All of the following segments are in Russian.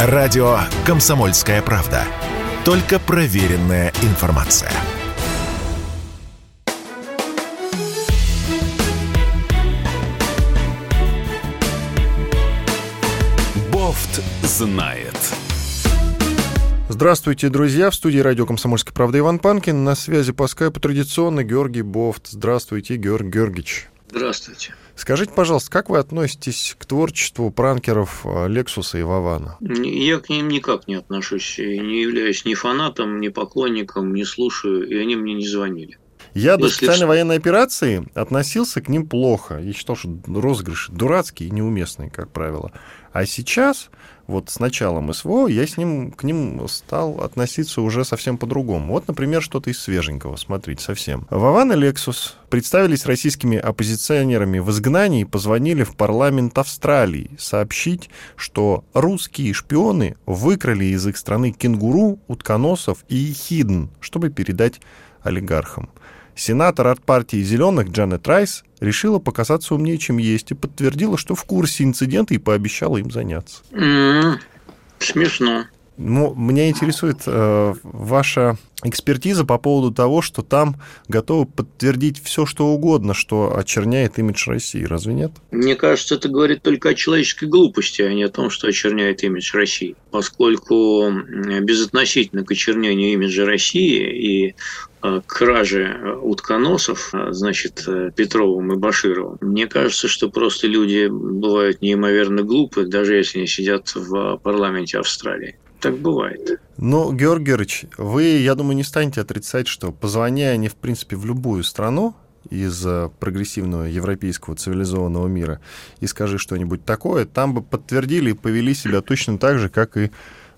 Радио «Комсомольская правда». Только проверенная информация. Бофт знает. Здравствуйте, друзья. В студии радио «Комсомольская правда» Иван Панкин. На связи по скайпу традиционно Георгий Бофт. Здравствуйте, Георгий Георгиевич. Здравствуйте. Скажите, пожалуйста, как вы относитесь к творчеству пранкеров э, Лексуса и Вавана? Я к ним никак не отношусь. Не являюсь ни фанатом, ни поклонником, не слушаю, и они мне не звонили. Я Если до специальной военной операции относился к ним плохо. Я считал, что розыгрыш дурацкий и неуместный, как правило. А сейчас вот с началом СВО я с ним, к ним стал относиться уже совсем по-другому. Вот, например, что-то из свеженького, смотрите, совсем. Вован и Лексус представились российскими оппозиционерами в изгнании и позвонили в парламент Австралии сообщить, что русские шпионы выкрали из их страны кенгуру, утконосов и ехидн, чтобы передать олигархам. Сенатор от партии «Зеленых» Джанет Райс решила показаться умнее, чем есть, и подтвердила, что в курсе инцидента и пообещала им заняться. Mm, смешно. Ну, меня интересует э, ваша экспертиза по поводу того, что там готовы подтвердить все, что угодно, что очерняет имидж России. Разве нет? Мне кажется, это говорит только о человеческой глупости, а не о том, что очерняет имидж России. Поскольку безотносительно к очернению имиджа России и э, краже утконосов, э, значит, э, Петровым и Башировым. Мне кажется, что просто люди бывают неимоверно глупы, даже если они сидят в парламенте Австралии. Так бывает. Ну, Георгий Георгиевич, вы, я думаю, не станете отрицать, что позвоняя они, в принципе, в любую страну из э, прогрессивного европейского цивилизованного мира и скажи что-нибудь такое, там бы подтвердили и повели себя точно так же, как и,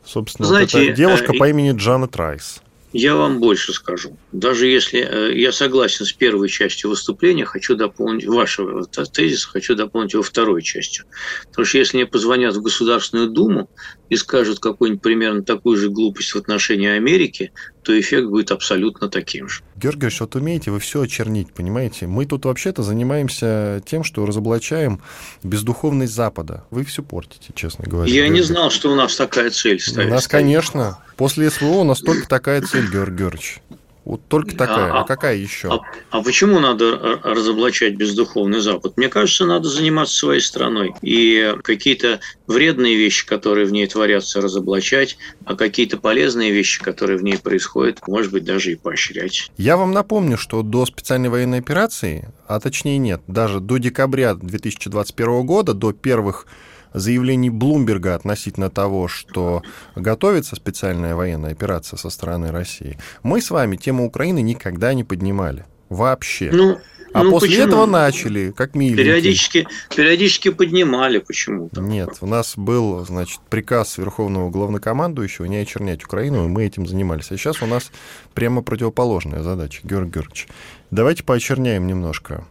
собственно, Знаете, вот эта девушка э, по имени Джанет Райс. Я вам больше скажу. Даже если э, я согласен с первой частью выступления, хочу дополнить вашего тезиса, хочу дополнить его второй частью. Потому что если мне позвонят в Государственную Думу и скажут какую-нибудь примерно такую же глупость в отношении Америки, то эффект будет абсолютно таким же. Георгий Георгиевич, вот умеете вы все очернить, понимаете? Мы тут вообще-то занимаемся тем, что разоблачаем бездуховность Запада. Вы все портите, честно говоря. Я не знал, что у нас такая цель стоит. У нас, конечно. После СВО у нас только такая цель, Георгий Георгиевич. Вот только такая. А, а какая еще? А, а почему надо разоблачать бездуховный Запад? Мне кажется, надо заниматься своей страной. И какие-то вредные вещи, которые в ней творятся, разоблачать, а какие-то полезные вещи, которые в ней происходят, может быть, даже и поощрять. Я вам напомню, что до специальной военной операции, а точнее нет, даже до декабря 2021 года, до первых заявлений Блумберга относительно того, что готовится специальная военная операция со стороны России, мы с вами тему Украины никогда не поднимали. Вообще. Ну, а ну, после почему? этого начали, как миленькие. Периодически, периодически поднимали почему-то. Нет, у нас был, значит, приказ Верховного Главнокомандующего не очернять Украину, и мы этим занимались. А сейчас у нас прямо противоположная задача, Георгий Георгиевич. Давайте поочерняем немножко.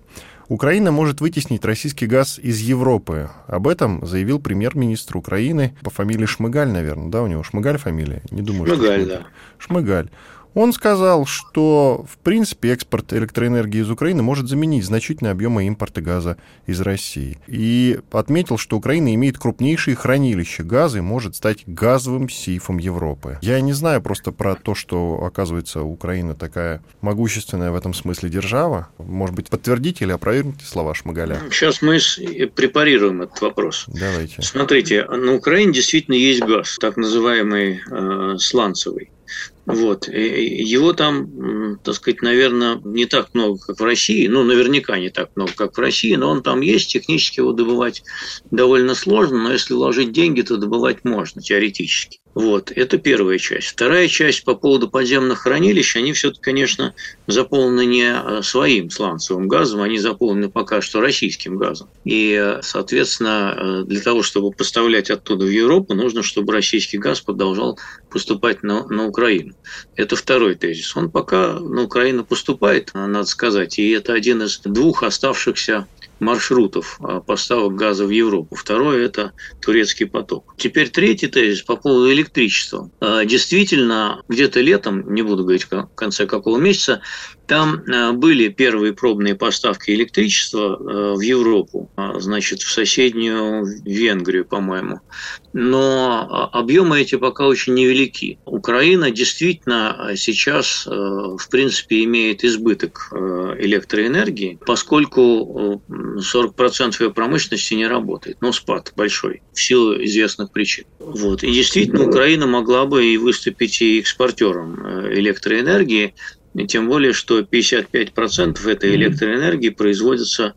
Украина может вытеснить российский газ из Европы. Об этом заявил премьер-министр Украины по фамилии Шмыгаль, наверное. Да, у него Шмыгаль фамилия? Не думаю, Шмыгаль, что Шмыгаль. да. Шмыгаль. Он сказал, что, в принципе, экспорт электроэнергии из Украины может заменить значительные объемы импорта газа из России. И отметил, что Украина имеет крупнейшие хранилища газа и может стать газовым сейфом Европы. Я не знаю просто про то, что, оказывается, Украина такая могущественная в этом смысле держава. Может быть, подтвердите или опровергните слова Шмагаля? Сейчас мы препарируем этот вопрос. Давайте. Смотрите, на Украине действительно есть газ, так называемый э, сланцевый. Вот. Его там, так сказать, наверное, не так много, как в России. Ну, наверняка не так много, как в России, но он там есть. Технически его добывать довольно сложно, но если вложить деньги, то добывать можно, теоретически. Вот, это первая часть. Вторая часть по поводу подземных хранилищ, они все-таки, конечно, заполнены не а, своим сланцевым газом, они заполнены пока что российским газом. И, соответственно, э, для того, чтобы поставлять оттуда в Европу, нужно, чтобы российский газ продолжал поступать на, на Украину. Это второй тезис. Он пока на Украину поступает, надо сказать, и это один из двух оставшихся маршрутов а, поставок газа в Европу. Второе – это турецкий поток. Теперь третий тезис по поводу электричества. А, действительно, где-то летом, не буду говорить в конце какого месяца, Там э, были первые пробные поставки электричества э, в Европу, а, значит, в соседнюю Венгрию, по-моему. Но а, объемы эти пока очень невелики. Украина действительно сейчас, э, в принципе, имеет избыток электроэнергии, поскольку 40% ее промышленности не работает. Ну, спад большой, в силу известных причин. Вот. И действительно, Украина могла бы и выступить и экспортером электроэнергии, и тем более, что 55% этой электроэнергии производится,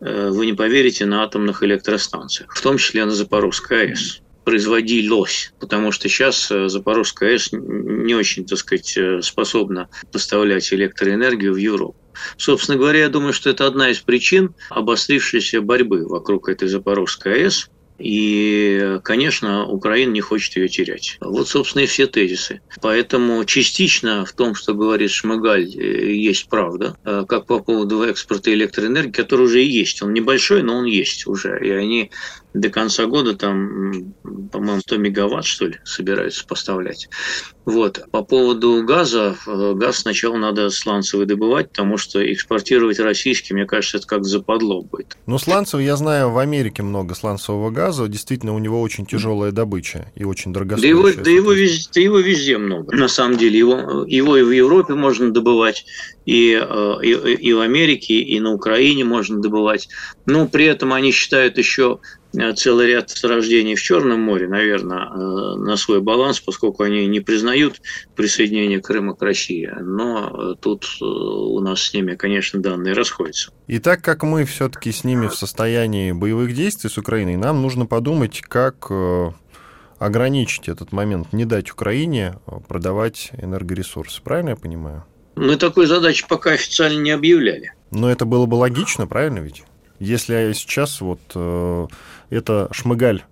э, вы не поверите, на атомных электростанциях, в том числе на Запорожской АЭС. Производилось, потому что сейчас э, Запорожская АЭС не очень, так сказать, э, способна поставлять электроэнергию в Европу. Собственно говоря, я думаю, что это одна из причин обострившейся борьбы вокруг этой Запорожской АЭС, и, конечно, Украина не хочет ее терять. Вот, собственно, и все тезисы. Поэтому частично в том, что говорит Шмыгаль, э, есть правда, э, как по поводу экспорта электроэнергии, который уже есть. Он небольшой, но он есть уже. И они до конца года там, по-моему, 100 мегаватт, что ли, собираются поставлять. Вот. По поводу газа, э, газ сначала надо сланцевый добывать, потому что экспортировать российский, мне кажется, это как западло будет. Ну, сланцевый, я знаю, в Америке много сланцевого газа, действительно, у него очень тяжелая добыча и очень дорогостоящая. Да его, да его, везде, да его везде много, на самом деле. Его, его и в Европе можно добывать, и, э, и, и в Америке, и на Украине можно добывать. Но при этом они считают еще целый ряд рождений в Черном море, наверное, э, на свой баланс, поскольку они не признают присоединение Крыма к России. Но э, тут у нас с ними, конечно, данные расходятся. И так как мы все-таки с ними в состоянии боевых действий с Украиной, нам нужно подумать, как ограничить этот момент, не дать Украине продавать энергоресурсы. Правильно я понимаю? Мы такой задачи пока официально не объявляли. Но это было бы логично, правильно ведь? Если сейчас вот э, это Шмыгаль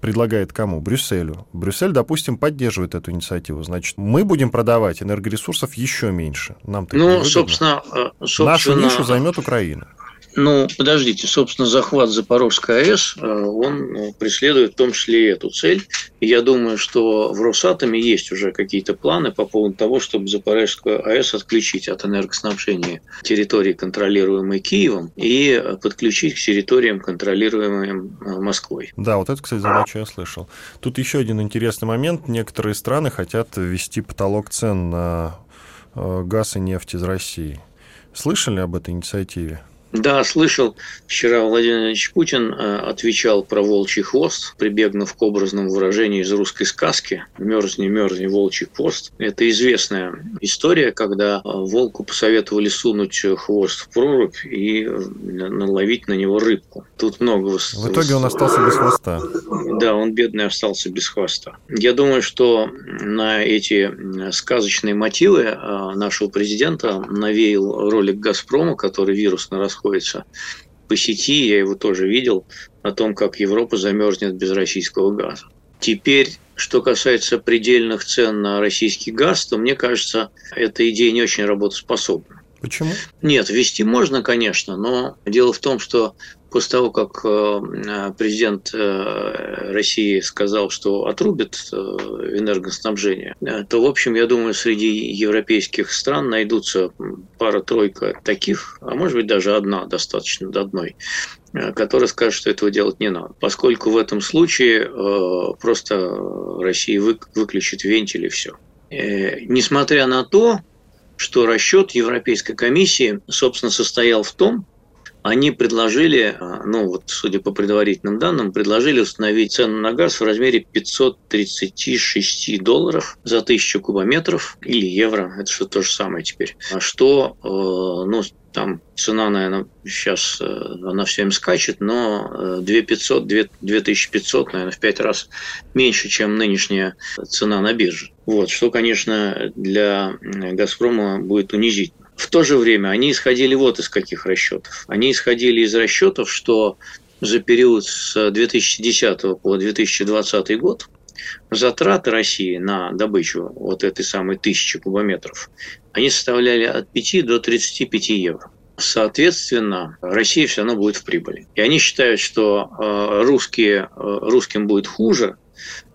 предлагает кому? Брюсселю. Брюссель, допустим, поддерживает эту инициативу. Значит, мы будем продавать энергоресурсов еще меньше. Нам ну, собственно, э, собственно, нашу нишу займет Украина. Ну, подождите, собственно, захват Запорожской АЭС, э, он э, преследует в том числе и эту цель. Я думаю, что в Росатоме есть уже какие-то планы по поводу того, чтобы Запорожскую АЭС отключить от энергоснабжения территории, контролируемой Киевом, и подключить к территориям, контролируемым э, Москвой. Да, вот это, кстати, задачу я слышал. Тут еще один интересный момент. Некоторые страны хотят ввести потолок цен на газ и нефть из России. Слышали об этой инициативе? Да, слышал. Вчера Владимир Владимирович Путин э, отвечал про волчий хвост, прибегнув к образному выражению из русской сказки «Мерзни, мерзни, волчий хвост». Это известная история, когда э, волку посоветовали сунуть хвост в прорубь и э, наловить на него рыбку. Тут много... В итоге он остался без хвоста. Да, он бедный остался без хвоста. Я думаю, что на эти сказочные мотивы нашего президента навеял ролик «Газпрома», который вирусно расходится расходится по сети, я его тоже видел, о том, как Европа замерзнет без российского газа. Теперь, что касается предельных цен на российский газ, то мне кажется, эта идея не очень работоспособна. Почему? Нет, ввести можно, конечно, но дело в том, что после того, как э, президент э, России сказал, что отрубит э, энергоснабжение, то, в общем, я думаю, среди европейских стран найдутся пара-тройка таких, а может быть даже одна, достаточно до одной, которая скажет, что этого делать не надо. Поскольку в этом случае просто Россия выключит вентиль и все. Несмотря на то, что расчет Европейской комиссии, собственно, состоял в том, они предложили, а, ну вот судя по предварительным данным, предложили установить цену на газ в размере 536 долларов за тысячу кубометров или евро, это что то же самое теперь. А что, э, ну, там цена, наверное, сейчас э, она всем скачет, но 2500, 2500, наверное, в 5 раз меньше, чем нынешняя цена на бирже. Вот, что, конечно, для «Газпрома» будет унизительно. В то же время они исходили вот из каких расчетов. Они исходили из расчетов, что за период с 2010 по 2020 год затраты России на добычу вот этой самой тысячи кубометров, они составляли от 5 до 35 евро. Соответственно, Россия все равно будет в прибыли. И они считают, что э, русские, э, русским будет хуже,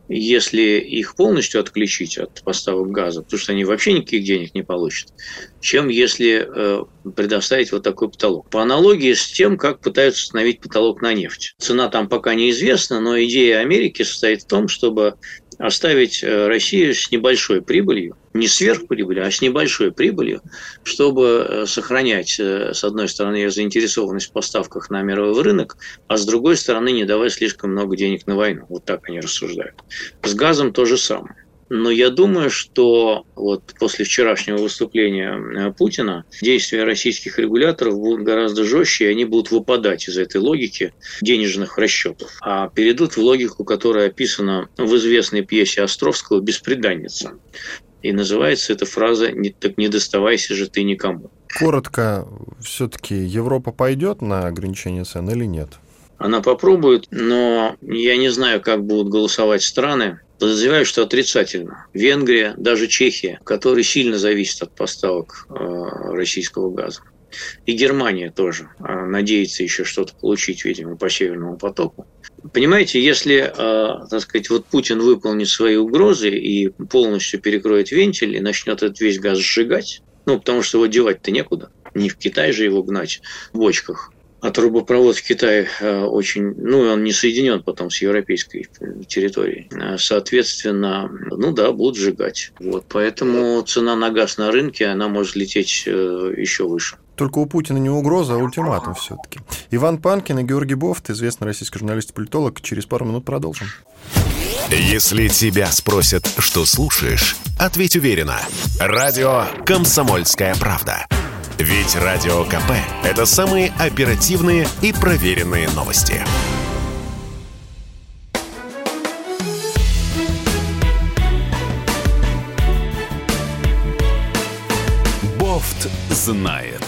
если их полностью отключить от поставок газа, потому что они вообще никаких денег не получат, чем если э, предоставить вот такой потолок. По аналогии с тем, как пытаются установить потолок на нефть. Цена там пока неизвестна, но идея Америки состоит в том, чтобы оставить э, Россию с небольшой прибылью, не сверхприбылью, а с небольшой прибылью, чтобы э, сохранять, э, с одной стороны, заинтересованность в поставках на мировой рынок, а с другой стороны, не давать слишком много денег на войну. Вот так они рассуждают. С газом то же самое. Но я думаю, что вот после вчерашнего выступления э, Путина действия российских регуляторов будут гораздо жестче, и они будут выпадать из этой логики денежных расчетов, а перейдут в логику, которая описана в известной пьесе Островского «Беспреданница». И называется эта фраза «Так не доставайся же ты никому». Коротко, все-таки Европа пойдет на ограничение цен или нет? Она попробует, но я не знаю, как будут голосовать страны. Подозреваю, что отрицательно. Венгрия, даже Чехия, которые сильно зависят от поставок э, российского газа. И Германия тоже э, надеется еще что-то получить, видимо, по Северному потоку. Понимаете, если, э, так сказать, вот Путин выполнит свои угрозы и полностью перекроет вентиль и начнет этот весь газ сжигать, ну, потому что его девать-то некуда, не в Китай же его гнать в бочках, а трубопровод в Китае э, очень, ну, он не соединен потом с европейской территорией. Э, соответственно, ну да, будут сжигать. Вот, поэтому цена на газ на рынке, она может лететь э, еще выше. Только у Путина не угроза, а ультиматум все-таки. Иван Панкин и Георгий Бофт, известный российский журналист и политолог. Через пару минут продолжим. Если тебя спросят, что слушаешь, ответь уверенно. Радио «Комсомольская правда». Ведь Радио КП – это самые оперативные и проверенные новости. Бофт знает.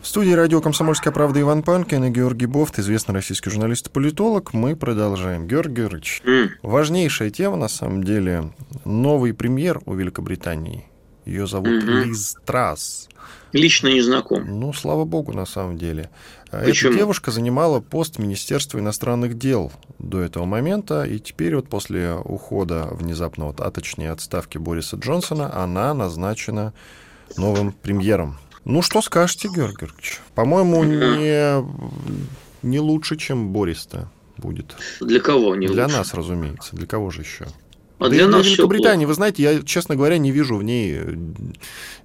В студии радио «Комсомольская правда» Иван Панкин и Георгий Бофт, известный российский журналист и политолог. Мы продолжаем. Георгий Георгиевич, mm. важнейшая тема, на самом деле, новый премьер у Великобритании – ее зовут угу. Лиз Трасс. Лично не знаком. Ну, слава богу, на самом деле. Почему? Эта девушка занимала пост Министерства иностранных дел до этого момента, и теперь вот после ухода внезапного, а точнее отставки Бориса Джонсона, она назначена новым премьером. Ну, что скажете, Георгий Георгиевич? По-моему, не, не лучше, чем Борис-то будет. Для кого не Для лучше? нас, разумеется. Для кого же еще? А да для и нас для Великобритании, вы знаете, я, честно говоря, не вижу в ней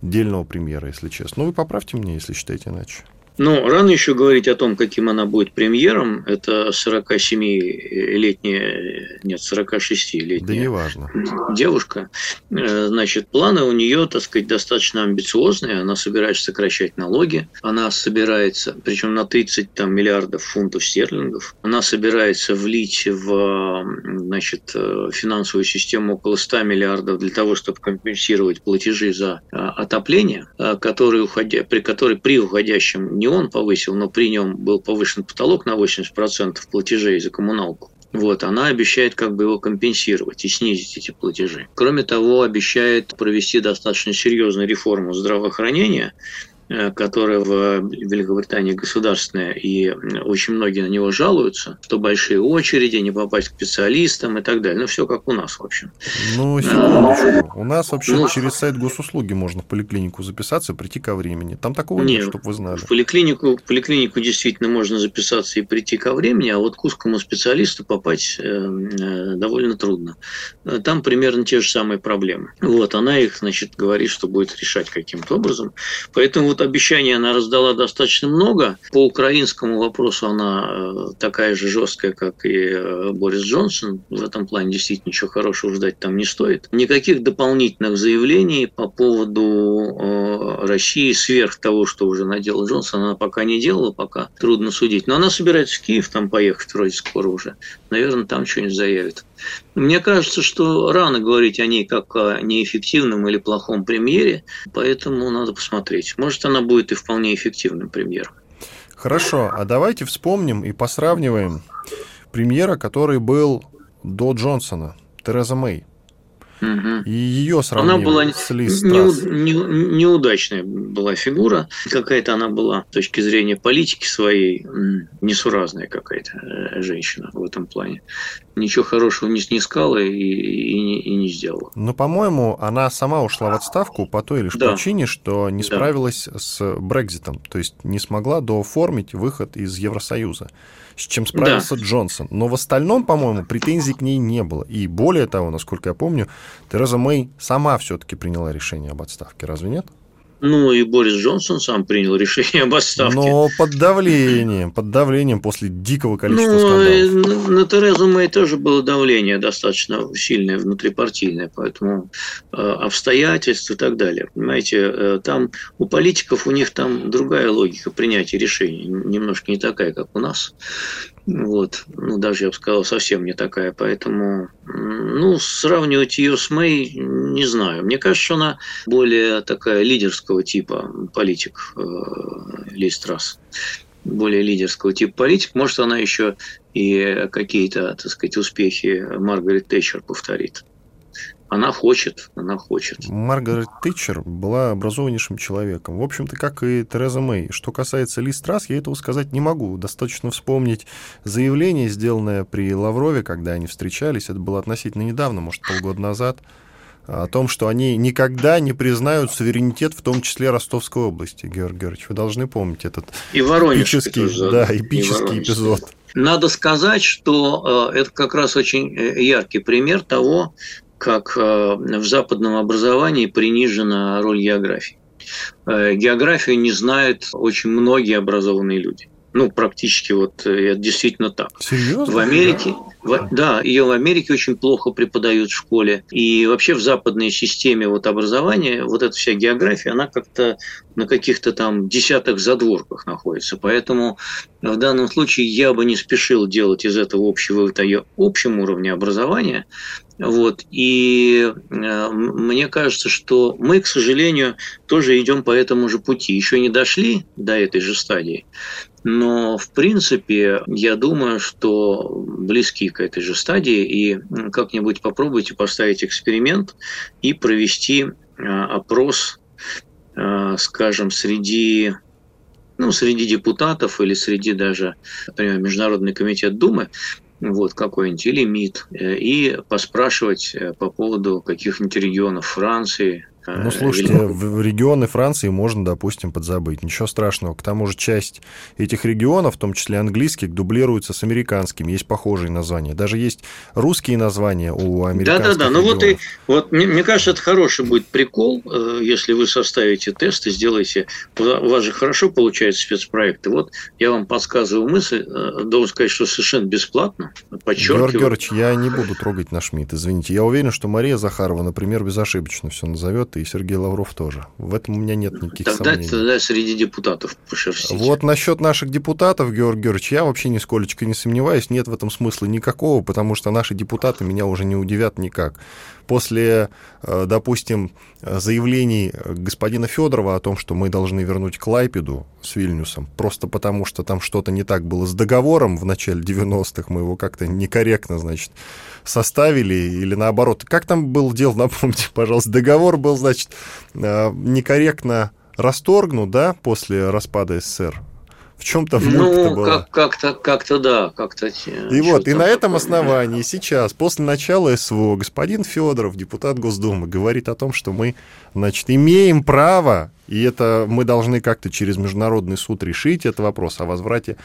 дельного премьера, если честно. Ну, вы поправьте меня, если считаете иначе. Ну, рано еще говорить о том, каким она будет премьером. Это 47-летняя, нет, 46-летняя да неважно. девушка. Э, значит, планы у нее, так сказать, достаточно амбициозные. Она собирается сокращать налоги. Она собирается, причем на 30 там, миллиардов фунтов стерлингов. Она собирается влить в значит, э, финансовую систему около 100 миллиардов для того, чтобы компенсировать платежи за э, отопление, которые, уходя, при, которые при уходящем не он повысил, но при нем был повышен потолок на 80% платежей за коммуналку. Вот, она обещает как бы его компенсировать и снизить эти платежи. Кроме того, обещает провести достаточно серьезную реформу здравоохранения, которое в Великобритании государственное, и очень многие на него жалуются, что большие очереди, не попасть к специалистам и так далее. Ну, все как у нас, в общем. Ну, секундочку. У нас вообще ну, через сайт госуслуги можно в поликлинику записаться, прийти ко времени. Там такого нет, нет чтобы вы знали. В поликлинику, в поликлинику действительно можно записаться и прийти ко времени, а вот к узкому специалисту попасть э, э, довольно трудно. Там примерно те же самые проблемы. Вот, она их, значит, говорит, что будет решать каким-то образом. Поэтому вот обещаний она раздала достаточно много. По украинскому вопросу она э, такая же жесткая, как и э, Борис Джонсон. В этом плане действительно ничего хорошего ждать там не стоит. Никаких дополнительных заявлений по поводу э, России сверх того, что уже наделал Джонсон, она пока не делала, пока трудно судить. Но она собирается в Киев там поехать вроде скоро уже. Наверное, там что-нибудь заявит. Мне кажется, что рано говорить о ней как о неэффективном или плохом премьере, поэтому надо посмотреть. Может, она будет и вполне эффективным премьером. Хорошо, а давайте вспомним и посравниваем премьера, который был до Джонсона, Тереза Мэй. Угу. И ее сравнили она была с Лиз не, не, неудачная была фигура. Какая-то она была с точки зрения политики своей несуразная какая-то э, женщина в этом плане. ничего хорошего не снискала и, и, не, и не сделала. Но, по-моему, она сама ушла в отставку по той лишь да. причине, что не справилась да. с Брекзитом, то есть не смогла дооформить выход из Евросоюза, с чем справился да. Джонсон. Но в остальном, по-моему, претензий к ней не было. И более того, насколько я помню, Тереза Мэй сама все-таки приняла решение об отставке, разве нет? Ну и Борис Джонсон сам принял решение об отставке. Но под давлением, под давлением после дикого количества ну, скандалов. На, на Терезу Мэй тоже было давление достаточно сильное внутрипартийное, поэтому э, обстоятельства и так далее. Понимаете, э, там у политиков у них там другая логика принятия решений, немножко не такая, как у нас. Вот. Ну, даже, я бы сказал, совсем не такая. Поэтому, ну, сравнивать ее с Мэй, не знаю. Мне кажется, что она более такая лидерского типа политик, э, Лиз Трасс. Более лидерского типа политик. Может, она еще и какие-то, так сказать, успехи Маргарет Тэтчер повторит. Она хочет, она хочет. Маргарет Тэтчер была образованнейшим человеком. В общем-то, как и Тереза Мэй. Что касается Ли Страс, я этого сказать не могу. Достаточно вспомнить заявление, сделанное при Лаврове, когда они встречались. Это было относительно недавно, может, полгода назад о том, что они никогда не признают суверенитет, в том числе Ростовской области, Георгий Георгиевич. Вы должны помнить этот и эпический, тоже, да, эпический и эпизод. Надо сказать, что э, это как раз очень э, яркий пример того, как э, в западном образовании принижена роль географии. Э, географию не знают очень многие образованные люди. Ну, практически вот э, это действительно так. Серьезно? В Америке, в, да, ее в Америке очень плохо преподают в школе. И вообще в западной системе вот образования вот эта вся география, она как-то на каких-то там десятых задворках находится. Поэтому в данном случае я бы не спешил делать из этого общего это общем уровне образования. Вот. И э, мне кажется, что мы, к сожалению, тоже идем по этому же пути. Еще не дошли до этой же стадии. Но, в принципе, я думаю, что близки к этой же стадии, и как-нибудь попробуйте поставить эксперимент и провести э, опрос, э, скажем, среди ну, среди депутатов или среди даже, например, Международный комитет Думы, вот какой-нибудь, или МИД, э, и поспрашивать по поводу каких-нибудь регионов Франции, ну, слушайте, в регионы Франции можно, допустим, подзабыть. Ничего страшного. К тому же часть этих регионов, в том числе английских, дублируется с американскими. Есть похожие названия. Даже есть русские названия у американских Да-да-да. Ну, вот, и, вот мне, мне кажется, это хороший будет прикол, э, если вы составите тест и сделаете... У вас же хорошо получаются спецпроекты. Вот я вам подсказываю мысль. Э, должен сказать, что совершенно бесплатно. Подчеркиваю. Георгий Георгиевич, я не буду трогать наш МИД, извините. Я уверен, что Мария Захарова, например, безошибочно все назовет и Сергей Лавров тоже. В этом у меня нет никаких тогда, сомнений. Тогда среди депутатов пошерстите. Вот насчет наших депутатов, Георгий Георгиевич, я вообще нисколечко не сомневаюсь, нет в этом смысла никакого, потому что наши депутаты меня уже не удивят никак. После, э, допустим, заявлений господина Федорова о том, что мы должны вернуть Клайпеду с Вильнюсом, просто потому что там что-то не так было с договором в начале 90-х, мы его как-то некорректно, значит, составили, или наоборот. Как там был дело, напомните, пожалуйста, договор был, значит, э, некорректно расторгнут, да, после распада СССР. В чем-то ну, была. Как, как-то, как-то да, как-то. И вот, и на этом основании сейчас, после начала СВО, господин Федоров, депутат Госдумы, говорит о том, что мы, значит, имеем право, и это мы должны как-то через международный суд решить этот вопрос о возврате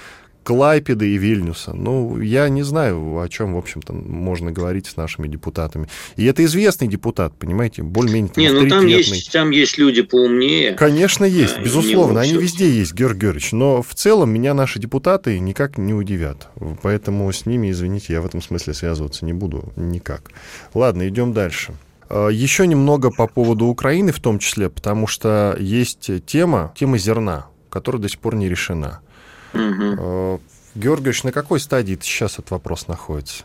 Клайпеда и Вильнюса. Ну, я не знаю, о чем, в общем-то, можно говорить с нашими депутатами. И это известный депутат, понимаете, более-менее Не, ну там есть, там есть люди поумнее. Конечно, есть, а, безусловно, они везде есть, Георгий Георгиевич. Но в целом меня наши депутаты никак не удивят. Поэтому с ними, извините, я в этом смысле связываться не буду никак. Ладно, идем дальше. А, Еще немного по поводу Украины в том числе, потому что есть тема, тема зерна, которая до сих пор не решена. Угу. Георгиевич, на какой стадии сейчас этот вопрос находится?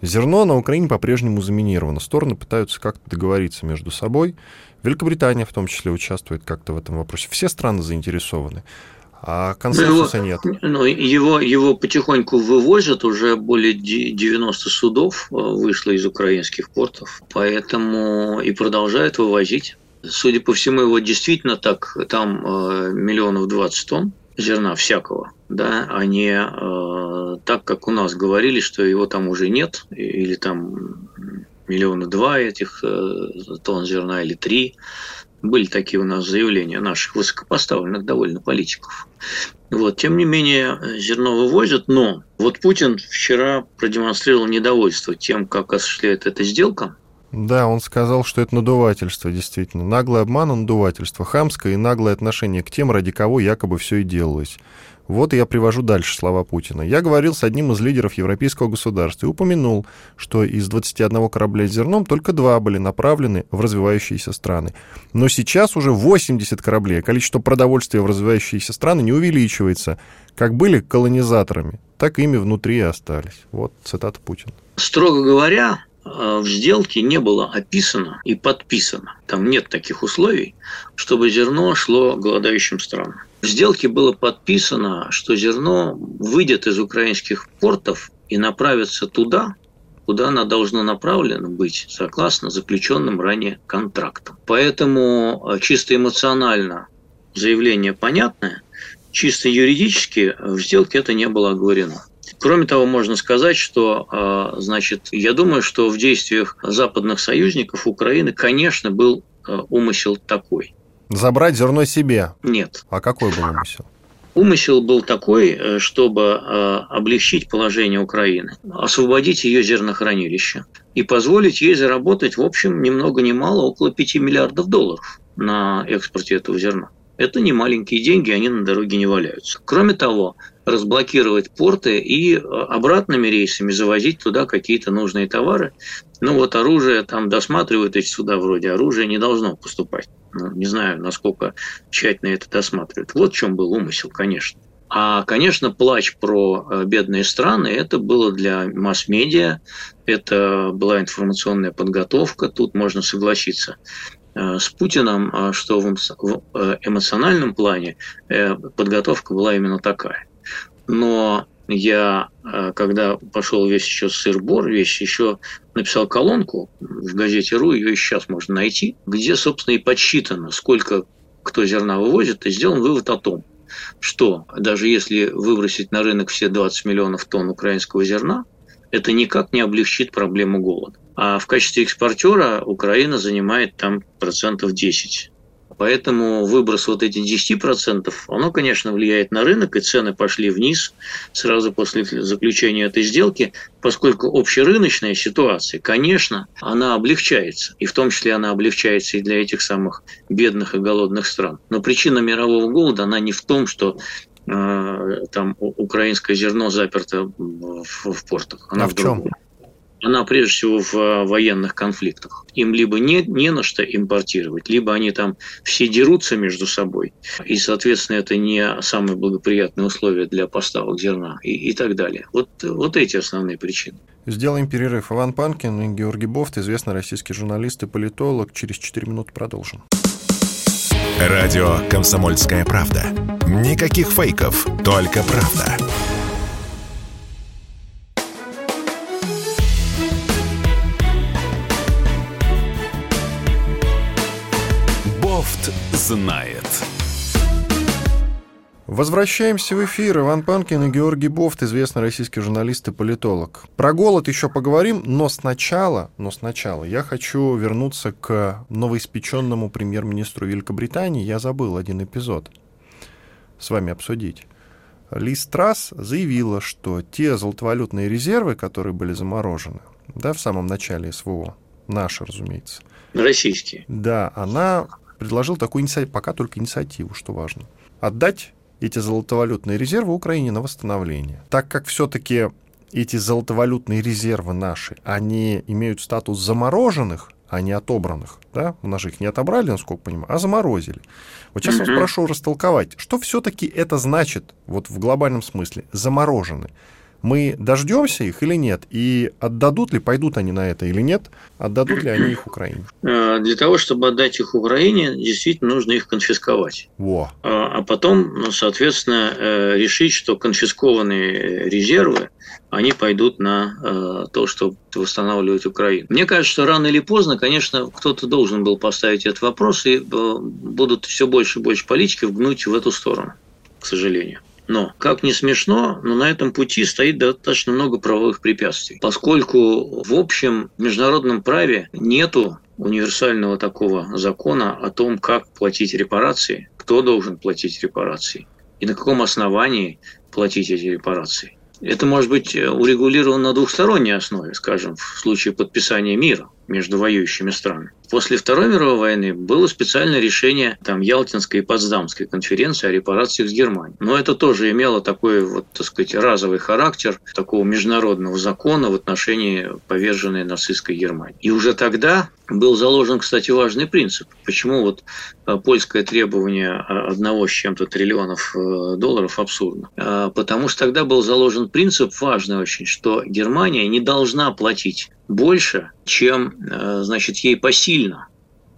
Зерно на Украине по-прежнему заминировано. Стороны пытаются как-то договориться между собой. Великобритания в том числе участвует как-то в этом вопросе. Все страны заинтересованы. А консенсуса его, нет. Ну, его, его потихоньку вывозят, уже более 90 судов э, вышло из украинских портов, поэтому и продолжают вывозить. Судя по всему, его действительно так, там э, миллионов 20 тонн зерна всякого да, а не э, так, как у нас говорили, что его там уже нет, или там миллиона два этих э, тонн зерна или три. Были такие у нас заявления наших высокопоставленных довольно политиков. Вот, тем не менее, зерно вывозят, но вот Путин вчера продемонстрировал недовольство тем, как осуществляет эта сделка. Да, он сказал, что это надувательство, действительно. Наглый обман, надувательство, хамское и наглое отношение к тем, ради кого якобы все и делалось. Вот я привожу дальше слова Путина. Я говорил с одним из лидеров европейского государства и упомянул, что из 21 корабля с зерном только два были направлены в развивающиеся страны. Но сейчас уже 80 кораблей, а количество продовольствия в развивающиеся страны не увеличивается. Как были колонизаторами, так ими внутри и остались. Вот цитата Путина. Строго говоря, в сделке не было описано и подписано. Там нет таких условий, чтобы зерно шло голодающим странам. В сделке было подписано, что зерно выйдет из украинских портов и направится туда, куда оно должно направлено быть, согласно заключенным ранее контрактам. Поэтому э, чисто эмоционально заявление понятное, чисто юридически в сделке это не было оговорено. Кроме того, можно сказать, что, э, значит, я думаю, что в действиях западных союзников Украины, конечно, был э, умысел такой. Забрать зерно себе? Нет. А какой был умысел? Умысел был такой, э, чтобы э, облегчить положение Украины, освободить ее зернохранилище и позволить ей заработать, в общем, ни много ни мало, около 5 миллиардов долларов на экспорте этого зерна. Это не маленькие деньги, они на дороге не валяются. Кроме того, разблокировать порты и э, обратными рейсами завозить туда какие-то нужные товары. Ну вот оружие там досматривают эти суда вроде, оружие не должно поступать. Ну, не знаю, насколько тщательно это досматривают. Вот в чем был умысел, конечно. А, конечно, плач про э, бедные страны – это было для масс-медиа, это была информационная подготовка, тут можно согласиться с Путиным, что в эмоциональном плане подготовка была именно такая. Но я, э, когда пошел весь еще сыр-бор, весь еще написал колонку в газете «Ру», ее и сейчас можно найти, где, собственно, и подсчитано, сколько кто зерна вывозит, и сделан вывод о том, что даже если выбросить на рынок все 20 миллионов тонн украинского зерна, это никак не облегчит проблему голода. А в качестве экспортера Украина занимает там процентов 10 Поэтому выброс вот этих 10%, оно, конечно, влияет на рынок, и цены пошли вниз сразу после заключения этой сделки, поскольку общерыночная ситуация, конечно, она облегчается. И в том числе она облегчается и для этих самых бедных и голодных стран. Но причина мирового голода, она не в том, что там украинское зерно заперто в, в портах. Она а в, в чем? Другом она прежде всего в э, военных конфликтах. Им либо не, не на что импортировать, либо они там все дерутся между собой, и, соответственно, это не самые благоприятные условия для поставок зерна и, и так далее. Вот, вот эти основные причины. Сделаем перерыв. Иван Панкин и Георгий Бофт, известный российский журналист и политолог. Через 4 минуты продолжим. Радио «Комсомольская правда». Никаких фейков, только правда. знает. Возвращаемся в эфир. Иван Панкин и Георгий Бофт, известный российский журналист и политолог. Про голод еще поговорим, но сначала, но сначала я хочу вернуться к новоиспеченному премьер-министру Великобритании. Я забыл один эпизод с вами обсудить. Лиз Трасс заявила, что те золотовалютные резервы, которые были заморожены да, в самом начале СВО, наши, разумеется. Российские. Да, она предложил такую инициативу, пока только инициативу, что важно. Отдать эти золотовалютные резервы Украине на восстановление. Так как все-таки эти золотовалютные резервы наши, они имеют статус замороженных, а не отобранных. Да? У нас же их не отобрали, насколько понимаю, а заморозили. Вот сейчас mm-hmm. вас прошу растолковать, что все-таки это значит вот в глобальном смысле заморожены мы дождемся их или нет? И отдадут ли, пойдут они на это или нет? Отдадут ли они их Украине? Э, для того, чтобы отдать их Украине, действительно нужно их конфисковать. Во. А, а потом, ну, соответственно, э, решить, что конфискованные резервы, они пойдут на э, то, чтобы восстанавливать Украину. Мне кажется, что рано или поздно, конечно, кто-то должен был поставить этот вопрос, и будут все больше и больше политиков гнуть в эту сторону, к сожалению. Но, как не смешно, но на этом пути стоит достаточно много правовых препятствий, поскольку в общем международном праве нету универсального такого закона о том, как платить репарации, кто должен платить репарации и на каком основании платить эти репарации. Это может быть урегулировано на двухсторонней основе, скажем, в случае подписания мира между воюющими странами. После Второй мировой войны было специальное решение там, Ялтинской и Потсдамской конференции о репарациях с Германией. Но это тоже имело такой, вот, так сказать, разовый характер такого международного закона в отношении поверженной нацистской Германии. И уже тогда был заложен, кстати, важный принцип. Почему вот э, польское требование одного с чем-то триллионов э, долларов абсурдно? А, потому что тогда был заложен принцип важный очень, что Германия не должна платить больше, чем, э, значит, ей посильно.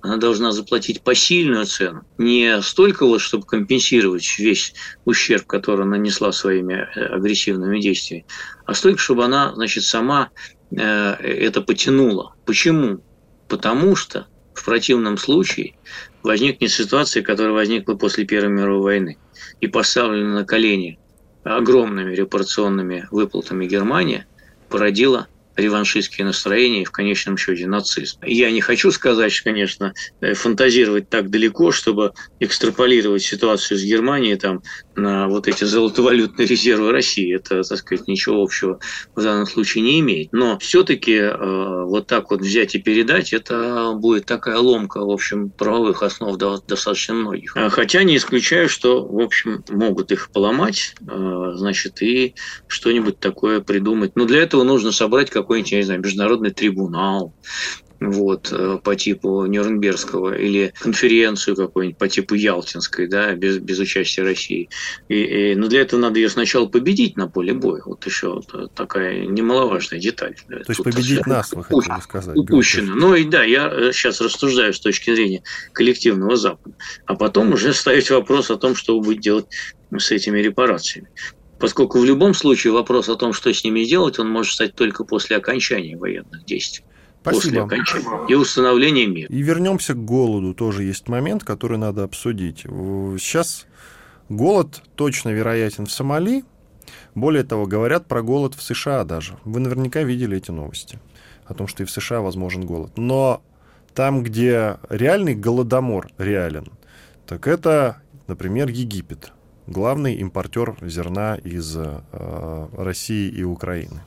Она должна заплатить посильную цену. Не столько вот, чтобы компенсировать весь ущерб, который она нанесла своими э, агрессивными действиями, а столько, чтобы она, значит, сама э, это потянула. Почему? Потому что в противном случае возникнет ситуация, которая возникла после Первой мировой войны и поставлена на колени огромными репарационными выплатами Германия породила реваншистские настроения и в конечном счете нацизм. Я не хочу сказать, конечно, э, фантазировать так далеко, чтобы экстраполировать ситуацию с Германией там, на вот эти золотовалютные резервы России. Это, так сказать, ничего общего в данном случае не имеет. Но все-таки э, вот так вот взять и передать, это будет такая ломка, в общем, правовых основ достаточно многих. А хотя не исключаю, что, в общем, могут их поломать, э, значит, и что-нибудь такое придумать. Но для этого нужно собрать какой-нибудь, я не знаю, международный трибунал, вот, э, по типу Нюрнбергского, или конференцию какую-нибудь по типу Ялтинской, да, без, без участия России. И, и, но для этого надо ее сначала победить на поле боя. Вот еще вот э, такая немаловажная деталь. То есть Тут победить нас, вы хотели сказать. Упущено. Ну и да, я сейчас э, рассуждаю с точки зрения коллективного Запада. А потом уже ставить вопрос о том, что будет делать с этими репарациями поскольку в любом случае вопрос о том, что с ними делать, он может стать только после окончания военных действий. Спасибо. После окончания и установления мира. И вернемся к голоду. Тоже есть момент, который надо обсудить. Сейчас голод точно вероятен в Сомали. Более того, говорят про голод в США даже. Вы наверняка видели эти новости о том, что и в США возможен голод. Но там, где реальный голодомор реален, так это, например, Египет, главный импортер зерна из э, России и Украины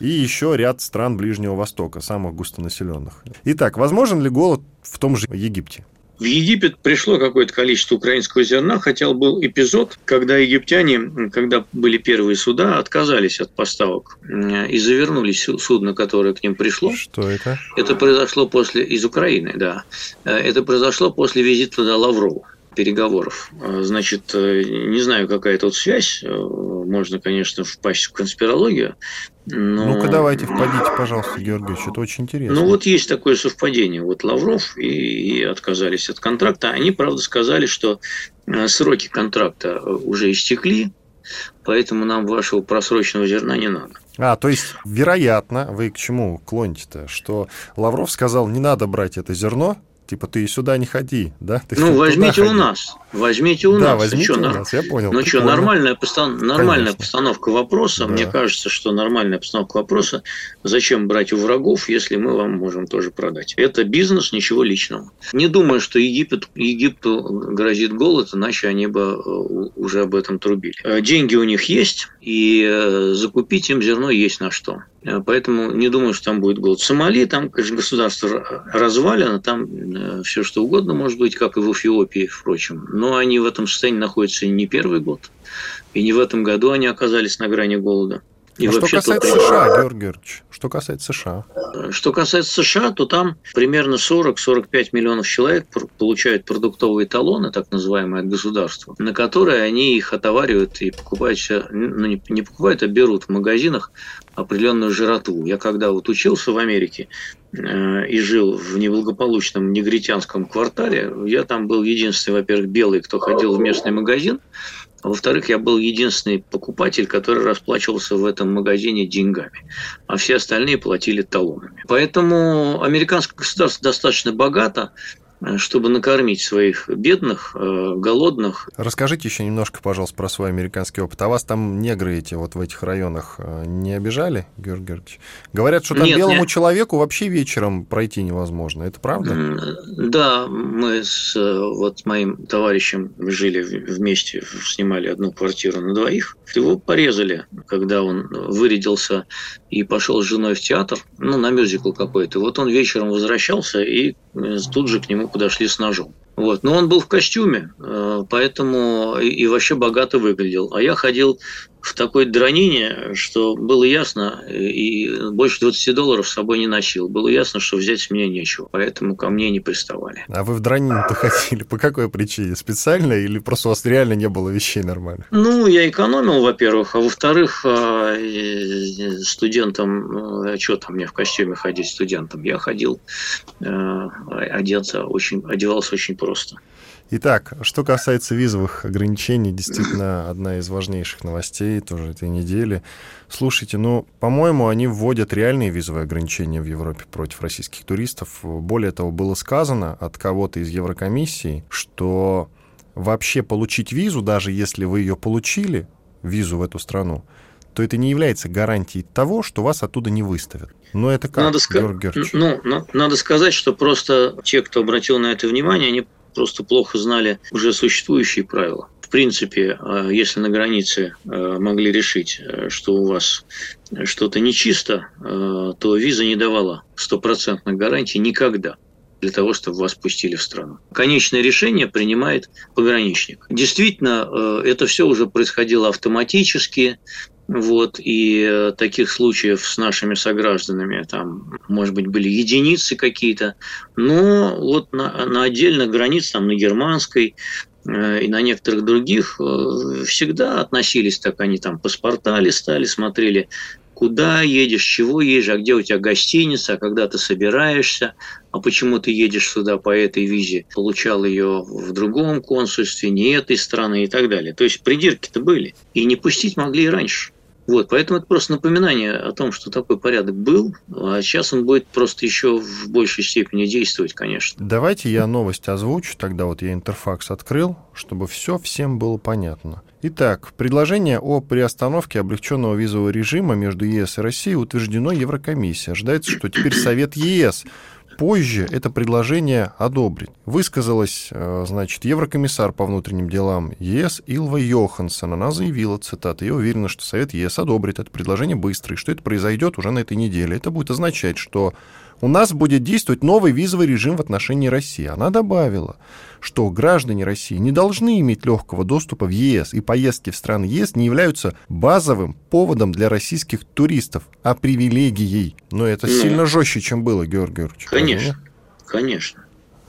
и еще ряд стран Ближнего Востока, самых густонаселенных. Итак, возможен ли голод в том же Египте? В Египет пришло какое-то количество украинского зерна, хотя был эпизод, когда египтяне, когда были первые суда, отказались от поставок и завернулись судно, которое к ним пришло. Что это? Это произошло после из Украины, да. Э, это произошло после визита туда Лаврова переговоров. Э, значит, э, не знаю, какая тут связь. Можно, конечно, впасть в конспирологию, но... Ну-ка давайте, впадите, пожалуйста, Георгиевич, это очень интересно. Ну вот есть такое совпадение. Вот Лавров и, и отказались от контракта. Они, правда, сказали, что э, сроки контракта уже истекли, поэтому нам вашего просроченного зерна не надо. А, то есть, вероятно, вы к чему клоните-то, что Лавров сказал, не надо брать это зерно, Типа ты сюда не ходи, да? Ты ну, возьмите у нас. Возьмите у да, нас. возьмите что, у нас, я понял. Ну что, нормальная, постан... нормальная постановка вопроса. Да. Мне кажется, что нормальная постановка вопроса, зачем брать у врагов, если мы вам можем тоже продать. Это бизнес, ничего личного. Не думаю, что Египет, Египту грозит голод, иначе они бы э, уже об этом трубили. Э, деньги у них есть, и э, закупить им зерно есть на что. Э, поэтому не думаю, что там будет голод. В Сомали там, конечно, государство развалено, там э, все что угодно может быть, как и в Эфиопии, впрочем. Но они в этом состоянии находятся не первый год. И не в этом году они оказались на грани голода. И а что касается тут... США, Георгий Георгиевич, что касается США? Что касается США, то там примерно 40-45 миллионов человек получают продуктовые талоны, так называемые, от государства, на которые они их отоваривают и покупают, ну не покупают, а берут в магазинах определенную жироту. Я когда вот учился в Америке э, и жил в неблагополучном негритянском квартале, я там был единственный, во-первых, белый, кто ходил в местный магазин, а во-вторых, я был единственный покупатель, который расплачивался в этом магазине деньгами, а все остальные платили талонами. Поэтому американское государство достаточно богато, чтобы накормить своих бедных, э, голодных. Расскажите еще немножко, пожалуйста, про свой американский опыт. А вас там негры эти вот в этих районах э, не обижали, Георгий Георгиевич? Говорят, что там нет, белому нет. человеку вообще вечером пройти невозможно. Это правда? Да, мы с вот моим товарищем жили вместе, снимали одну квартиру на двоих. Его порезали, когда он вырядился и пошел с женой в театр, ну, на мюзикл какой-то. Вот он вечером возвращался, и э, тут же к нему подошли с ножом. Вот. Но он был в костюме, э, поэтому и вообще богато выглядел. А я ходил в такой дронине, что было ясно, и больше 20 долларов с собой не носил. Было ясно, что взять с меня нечего, поэтому ко мне не приставали. А вы в дронине-то ходили по какой причине? Специально или просто у вас реально не было вещей нормально? Ну, я экономил, во-первых, а во-вторых, а, студентам, а что там мне в костюме ходить студентам? Я ходил э, одеться очень, одевался очень просто. Итак, что касается визовых ограничений, действительно, одна из важнейших новостей тоже этой недели. Слушайте, ну, по-моему, они вводят реальные визовые ограничения в Европе против российских туристов. Более того, было сказано от кого-то из Еврокомиссии, что вообще получить визу, даже если вы ее получили, визу в эту страну, то это не является гарантией того, что вас оттуда не выставят. Но это как, надо, ска- ну, надо сказать, что просто те, кто обратил на это внимание, они просто плохо знали уже существующие правила. В принципе, э, если на границе э, могли решить, э, что у вас что-то нечисто, то виза не давала стопроцентных гарантий никогда для того, чтобы вас пустили в страну. Конечное решение принимает пограничник. Действительно, это все уже происходило автоматически, вот, и э, таких случаев с нашими согражданами, там, может быть, были единицы какие-то, но вот на, на отдельных границах, там, на германской, э, и на некоторых других э, всегда относились так, они там паспорта листали, смотрели, куда едешь, чего едешь, а где у тебя гостиница, а когда ты собираешься, а почему ты едешь сюда по этой визе, получал ее в другом консульстве, не этой страны и так далее. То есть придирки-то были. И не пустить могли и раньше. Вот, поэтому это просто напоминание о том, что такой порядок был, а сейчас он будет просто еще в большей степени действовать, конечно. Давайте я новость озвучу, тогда вот я интерфакс открыл, чтобы все всем было понятно. Итак, предложение о приостановке облегченного визового режима между ЕС и Россией утверждено Еврокомиссией. Ожидается, что теперь Совет ЕС позже это предложение одобрит. Высказалась, э, значит, еврокомиссар по внутренним делам ЕС Илва Йоханссон. Она заявила, цитата, «Я уверена, что Совет ЕС одобрит это предложение быстро, и что это произойдет уже на этой неделе. Это будет означать, что у нас будет действовать новый визовый режим в отношении России. Она добавила, что граждане России не должны иметь легкого доступа в ЕС, и поездки в страны ЕС не являются базовым поводом для российских туристов, а привилегией. Но это ну, сильно жестче, чем было, Георгий Георгиевич. Конечно, конечно.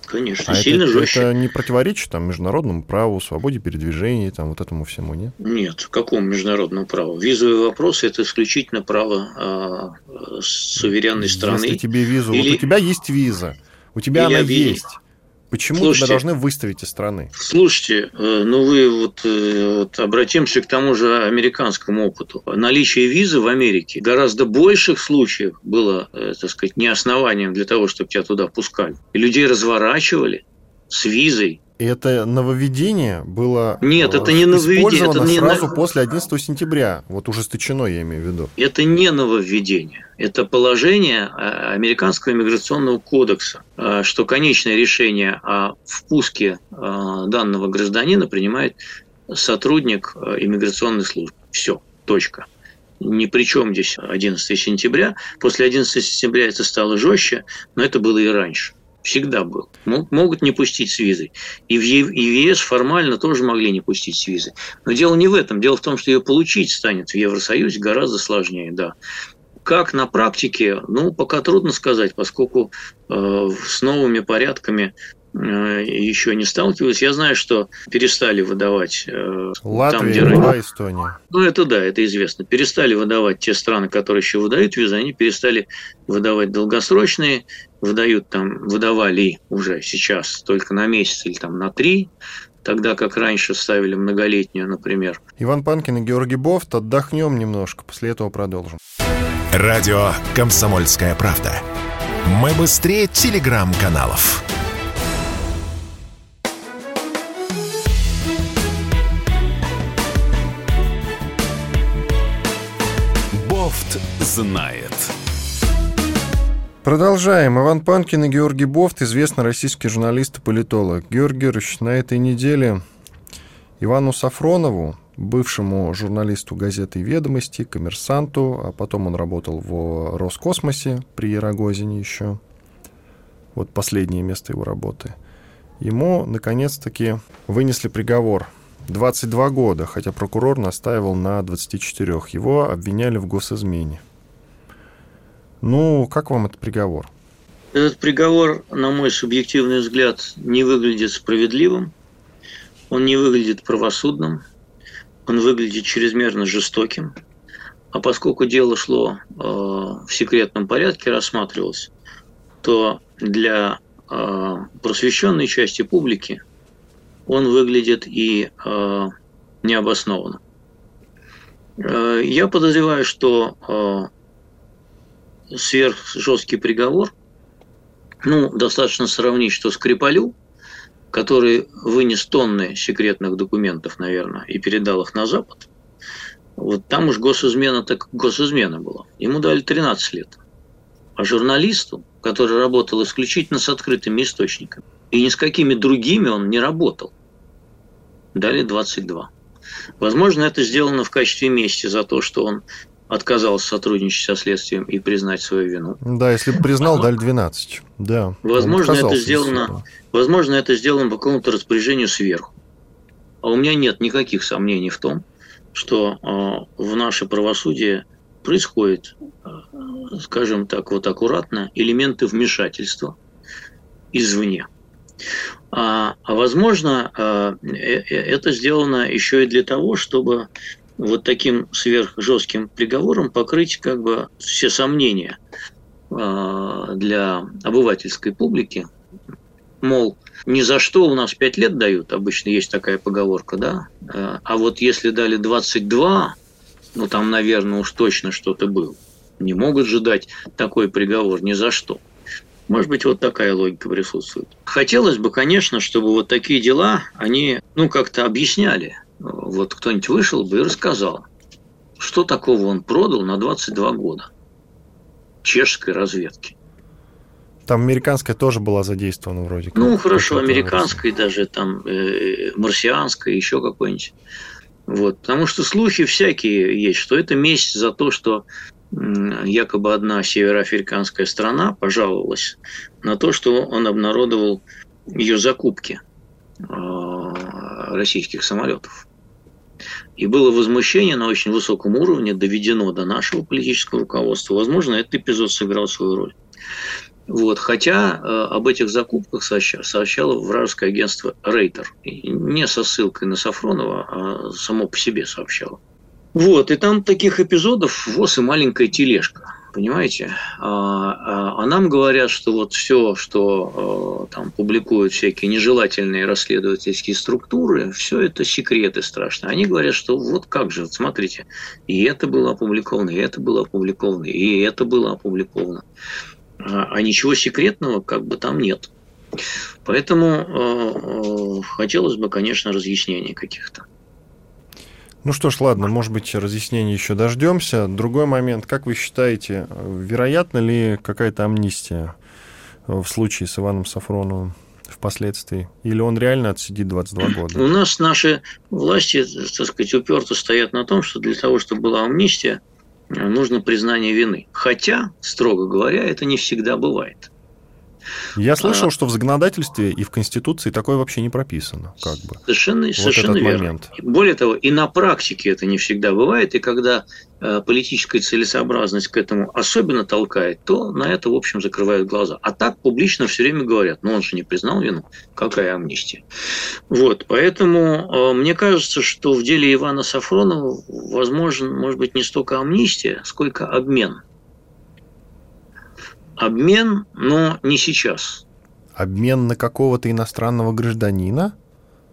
Конечно, а сильно это, жестче. Это не противоречит там, международному праву, свободе передвижения, там, вот этому всему, нет? Нет, какому международному праву? Визовый вопрос – это исключительно право э, суверенной страны. Если тебе визу, Или... вот у тебя есть виза, у тебя Или она объедин... есть, Почему слушайте, тебя должны выставить из страны? Слушайте, э, ну вы вот, э, вот обратимся к тому же американскому опыту. Наличие визы в Америке гораздо больших случаев было, э, так сказать, не основанием для того, чтобы тебя туда пускали. И людей разворачивали с визой и это нововведение было Нет, это не нововведение. Это не сразу на... после 11 сентября. Вот ужесточено, я имею в виду. Это не нововведение. Это положение а, Американского иммиграционного кодекса, а, что конечное решение о впуске данного гражданина принимает сотрудник иммиграционной службы. Все, точка. Ни при чем здесь 11 сентября. После 11 сентября это стало жестче, но это было и раньше. Всегда был. Могут не пустить с визой. И в ЕС формально тоже могли не пустить с визой. Но дело не в этом. Дело в том, что ее получить станет в Евросоюзе гораздо сложнее, да. Как на практике, ну, пока трудно сказать, поскольку э, с новыми порядками Э, еще не сталкивались. Я знаю, что перестали выдавать э, Латвия, там, где Литва, Эстония. Ну, это да, это известно. Перестали выдавать те страны, которые еще выдают визы, они перестали выдавать долгосрочные, выдают там, выдавали уже сейчас только на месяц или там на три, тогда как раньше ставили многолетнюю, например. Иван Панкин и Георгий Бофт. Отдохнем немножко, после этого продолжим. Радио «Комсомольская правда». Мы быстрее телеграм-каналов. Бофт знает. Продолжаем. Иван Панкин и Георгий Бофт, известный российский журналист и политолог. Георгий Георгиевич, на этой неделе Ивану Сафронову, бывшему журналисту газеты «Ведомости», коммерсанту, а потом он работал в Роскосмосе при Ярогозине еще. Вот последнее место его работы. Ему, наконец-таки, вынесли приговор 22 года, хотя прокурор настаивал на 24. Его обвиняли в госизмене. Ну, как вам этот приговор? Этот приговор, на мой субъективный взгляд, не выглядит справедливым, он не выглядит правосудным, он выглядит чрезмерно жестоким. А поскольку дело шло э, в секретном порядке, рассматривалось, то для э, просвещенной части публики он выглядит и э, необоснованно. Э, я подозреваю, что э, сверхжесткий приговор, ну, достаточно сравнить, что Скрипалю, который вынес тонны секретных документов, наверное, и передал их на Запад, вот там уж госизмена так госизмена была. Ему дали 13 лет. А журналисту, который работал исключительно с открытыми источниками, и ни с какими другими он не работал, дали 22. Возможно, это сделано в качестве мести за то, что он отказался сотрудничать со следствием и признать свою вину. Да, если бы признал, а, дали 12. Да. Возможно, это сделано, возможно, это сделано по какому-то распоряжению сверху. А у меня нет никаких сомнений в том, что э, в наше правосудие происходит, э, скажем так, вот аккуратно, элементы вмешательства извне. А, а возможно, а, э, э, это сделано еще и для того, чтобы вот таким сверхжестким приговором покрыть как бы все сомнения а, для обывательской публики. Мол, ни за что у нас 5 лет дают, обычно есть такая поговорка, да, а вот если дали 22, ну там, наверное, уж точно что-то было. Не могут же дать такой приговор ни за что. Может быть, вот такая логика присутствует. Хотелось бы, конечно, чтобы вот такие дела, они, ну, как-то объясняли. Вот кто-нибудь вышел бы и рассказал, что такого он продал на 22 года чешской разведки. Там американская тоже была задействована вроде как. Ну, хорошо, американская, даже там э, марсианская, еще какой-нибудь. Вот. Потому что слухи всякие есть, что это месть за то, что якобы одна североафриканская страна пожаловалась на то, что он обнародовал ее закупки а, российских самолетов. И было возмущение на очень высоком уровне, доведено до нашего политического руководства. Возможно, этот эпизод сыграл свою роль. Вот. Хотя э, об этих закупках сообщало вражеское агентство Рейтер. Не со ссылкой на Сафронова, а само по себе сообщало. Вот, и там таких эпизодов ВОЗ и маленькая тележка. Понимаете? А, а, а нам говорят, что вот все, что а, там публикуют всякие нежелательные расследовательские структуры, все это секреты страшные. Они говорят, что вот как же, вот смотрите, и это было опубликовано, и это было опубликовано, и это было опубликовано. А ничего секретного как бы там нет. Поэтому хотелось бы, конечно, разъяснений каких-то. Ну что ж, ладно, может быть, разъяснений еще дождемся. Другой момент, как вы считаете, вероятно ли какая-то амнистия в случае с Иваном Сафроновым впоследствии? Или он реально отсидит 22 года? У нас наши власти, так сказать, уперто стоят на том, что для того, чтобы была амнистия, нужно признание вины. Хотя, строго говоря, это не всегда бывает. Я слышал, а, что в законодательстве и в Конституции такое вообще не прописано. Как бы. Совершенно, вот совершенно верно. Момент. Более того, и на практике это не всегда бывает, и когда э, политическая целесообразность к этому особенно толкает, то на это, в общем, закрывают глаза. А так публично все время говорят, ну он же не признал вину, какая амнистия. Вот, поэтому э, мне кажется, что в деле Ивана Сафронова возможен, может быть, не столько амнистия, сколько обмен – обмен, но не сейчас. Обмен на какого-то иностранного гражданина?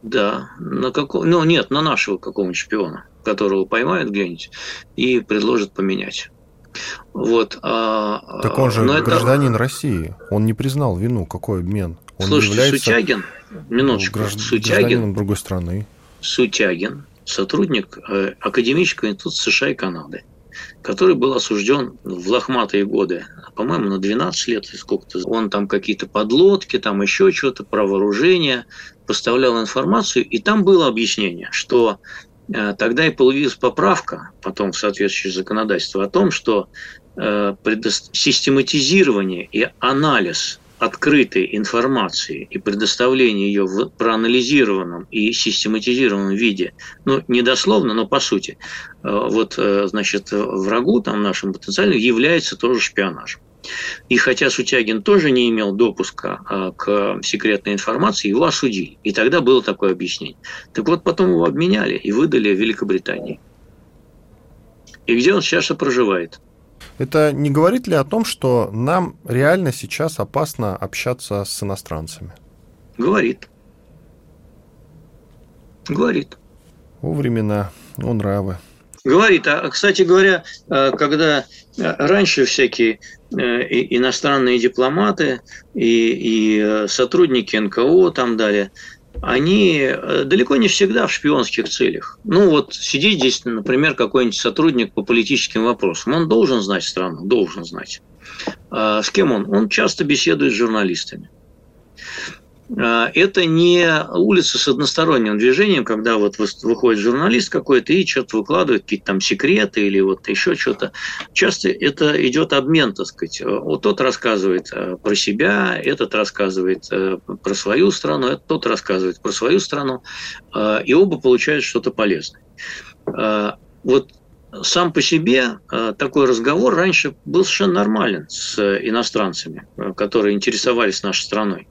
Да, на какого, ну нет, на нашего какого-нибудь шпиона, которого поймают где-нибудь и предложат поменять. Вот. А, так он же но гражданин это... России, он не признал вину, какой обмен? Он Слушайте, является Сутягин, минуточку, гражд... Сутягин, другой страны. Сутягин, сотрудник э, Академического института США и Канады который был осужден в лохматые годы, по-моему, на 12 лет, сколько-то. Он там какие-то подлодки, там еще что-то, про вооружение, поставлял информацию, и там было объяснение, что э, тогда и появилась поправка, потом в соответствующее законодательство, о том, что э, систематизирование и анализ открытой информации и предоставление ее в проанализированном и систематизированном виде, ну, не дословно, но по сути, э, вот, значит, врагу там нашему потенциальному является тоже шпионажем. И хотя Сутягин тоже не имел допуска а, к секретной информации, его осудили. И тогда было такое объяснение. Так вот, потом его обменяли и выдали Великобритании. И где он сейчас и проживает? Это не говорит ли о том, что нам реально сейчас опасно общаться с иностранцами? Говорит. Говорит. О времена, о нравы говорит. А, кстати говоря, а, когда а, раньше всякие э, иностранные дипломаты и, и э, сотрудники НКО там далее, они э, далеко не всегда в шпионских целях. Ну вот сидит здесь, например, какой-нибудь сотрудник по политическим вопросам. Он должен знать страну, должен знать. С кем он? Он часто беседует с журналистами. А, это не улица с односторонним движением, когда вот выходит журналист какой-то и что-то выкладывает, какие-то там секреты или вот еще что-то. Часто это идет обмен, так сказать. Вот тот рассказывает э, про себя, этот рассказывает э, про свою страну, этот тот рассказывает про свою страну, э, и оба получают что-то полезное. Вот сам по себе такой разговор раньше был совершенно нормален с иностранцами, которые интересовались нашей страной.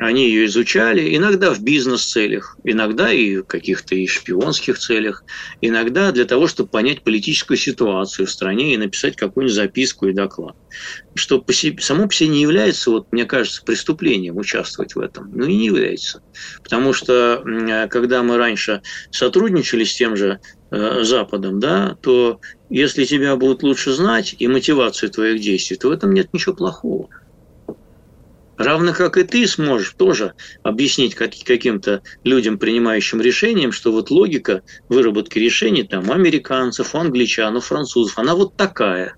Они ее изучали, иногда в бизнес-целях, иногда и в каких-то и шпионских целях, иногда для того, чтобы понять политическую ситуацию в стране и написать какую-нибудь записку и доклад. Что по себе, само по себе не является, вот, мне кажется, преступлением участвовать в этом. Ну и не является. Потому что когда мы раньше сотрудничали с тем же э, Западом, да, то если тебя будут лучше знать и мотивацию твоих действий, то в этом нет ничего плохого. Равно как и ты сможешь тоже объяснить каким-то людям, принимающим решением, что вот логика выработки решений там американцев, англичан, французов, она вот такая.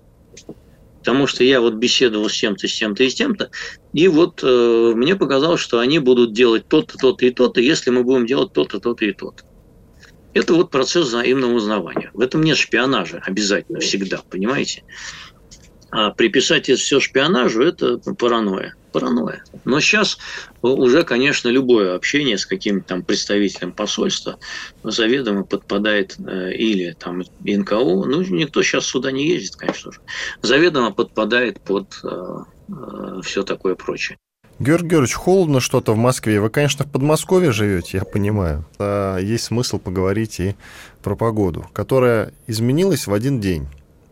Потому что я вот беседовал с тем-то, с тем-то и с тем-то, и вот э, мне показалось, что они будут делать то-то, то-то и то-то, если мы будем делать то-то, то-то и то-то. Это вот процесс взаимного узнавания. В этом нет шпионажа обязательно, всегда, понимаете? А приписать это все шпионажу – это паранойя. Паранойя. Но сейчас уже, конечно, любое общение с каким-то там представителем посольства заведомо подпадает э, или там НКО, ну, никто сейчас сюда не ездит, конечно же, заведомо подпадает под э, э, все такое прочее. Георгий Георгиевич, холодно что-то в Москве. Вы, конечно, в Подмосковье живете, я понимаю. А есть смысл поговорить и про погоду, которая изменилась в один день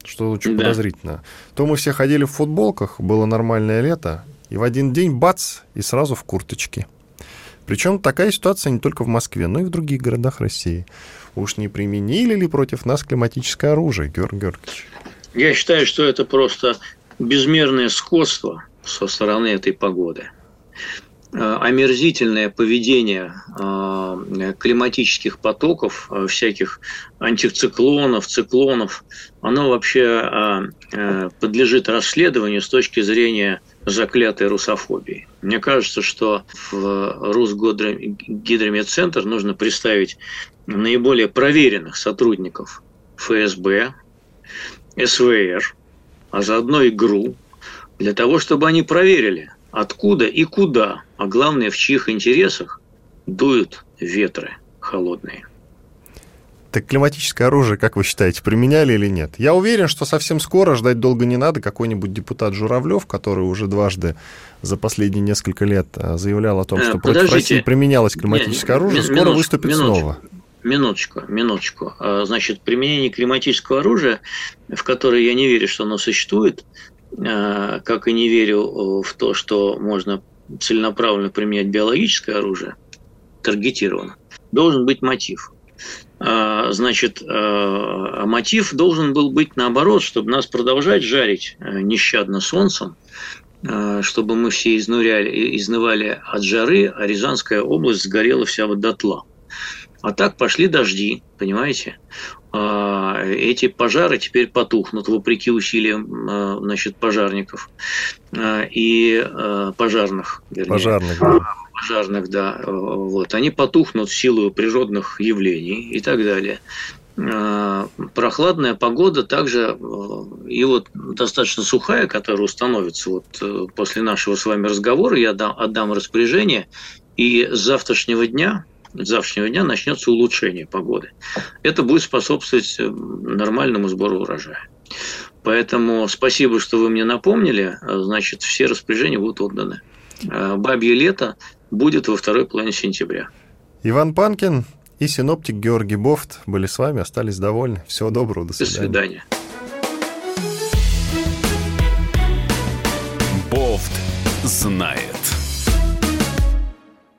что очень да. подозрительно. То мы все ходили в футболках, было нормальное лето, и в один день бац, и сразу в курточке. Причем такая ситуация не только в Москве, но и в других городах России. Уж не применили ли против нас климатическое оружие, Георгий Георгиевич? Я считаю, что это просто безмерное сходство со стороны этой погоды. Э, омерзительное поведение э, климатических потоков, э, всяких антициклонов, циклонов, оно вообще подлежит расследованию с точки зрения заклятой русофобии. Мне кажется, что в Русгидромедцентр нужно представить наиболее проверенных сотрудников ФСБ, СВР, а заодно и ГРУ, для того, чтобы они проверили, откуда и куда, а главное, в чьих интересах дуют ветры холодные. Так климатическое оружие, как вы считаете, применяли или нет? Я уверен, что совсем скоро, ждать долго не надо, какой-нибудь депутат Журавлев, который уже дважды за последние несколько лет а, заявлял о том, что Подождите. против России применялось климатическое не, оружие, скоро выступит минуточку, снова. Минуточку, минуточку. А, значит, применение климатического оружия, в которое я не верю, что оно существует, а, как и не верю э, в то, что можно целенаправленно применять биологическое оружие, таргетированно, должен быть мотив. А, значит, а, мотив должен был быть наоборот, чтобы нас продолжать жарить э, нещадно солнцем, чтобы мы все изнуряли, изнывали от жары, а Рязанская область сгорела вся вот дотла. А так пошли дожди, понимаете? А, эти пожары теперь потухнут, вопреки усилиям а, значит, пожарников а, и пожарных. Вернее. Пожарных, да. Пожарных, да. Вот. Они потухнут в силу природных явлений и так далее прохладная погода также и вот достаточно сухая, которая установится вот э, после нашего с вами разговора, я отдам, отдам распоряжение, и с завтрашнего дня с завтрашнего дня начнется улучшение погоды. Это будет способствовать э, нормальному сбору урожая. Поэтому спасибо, что вы мне напомнили. Значит, все распоряжения будут отданы. Э, бабье лето будет во второй половине сентября. Иван Панкин и синоптик Георгий Бофт были с вами, остались довольны. Всего доброго, до свидания. До свидания. Бофт знает.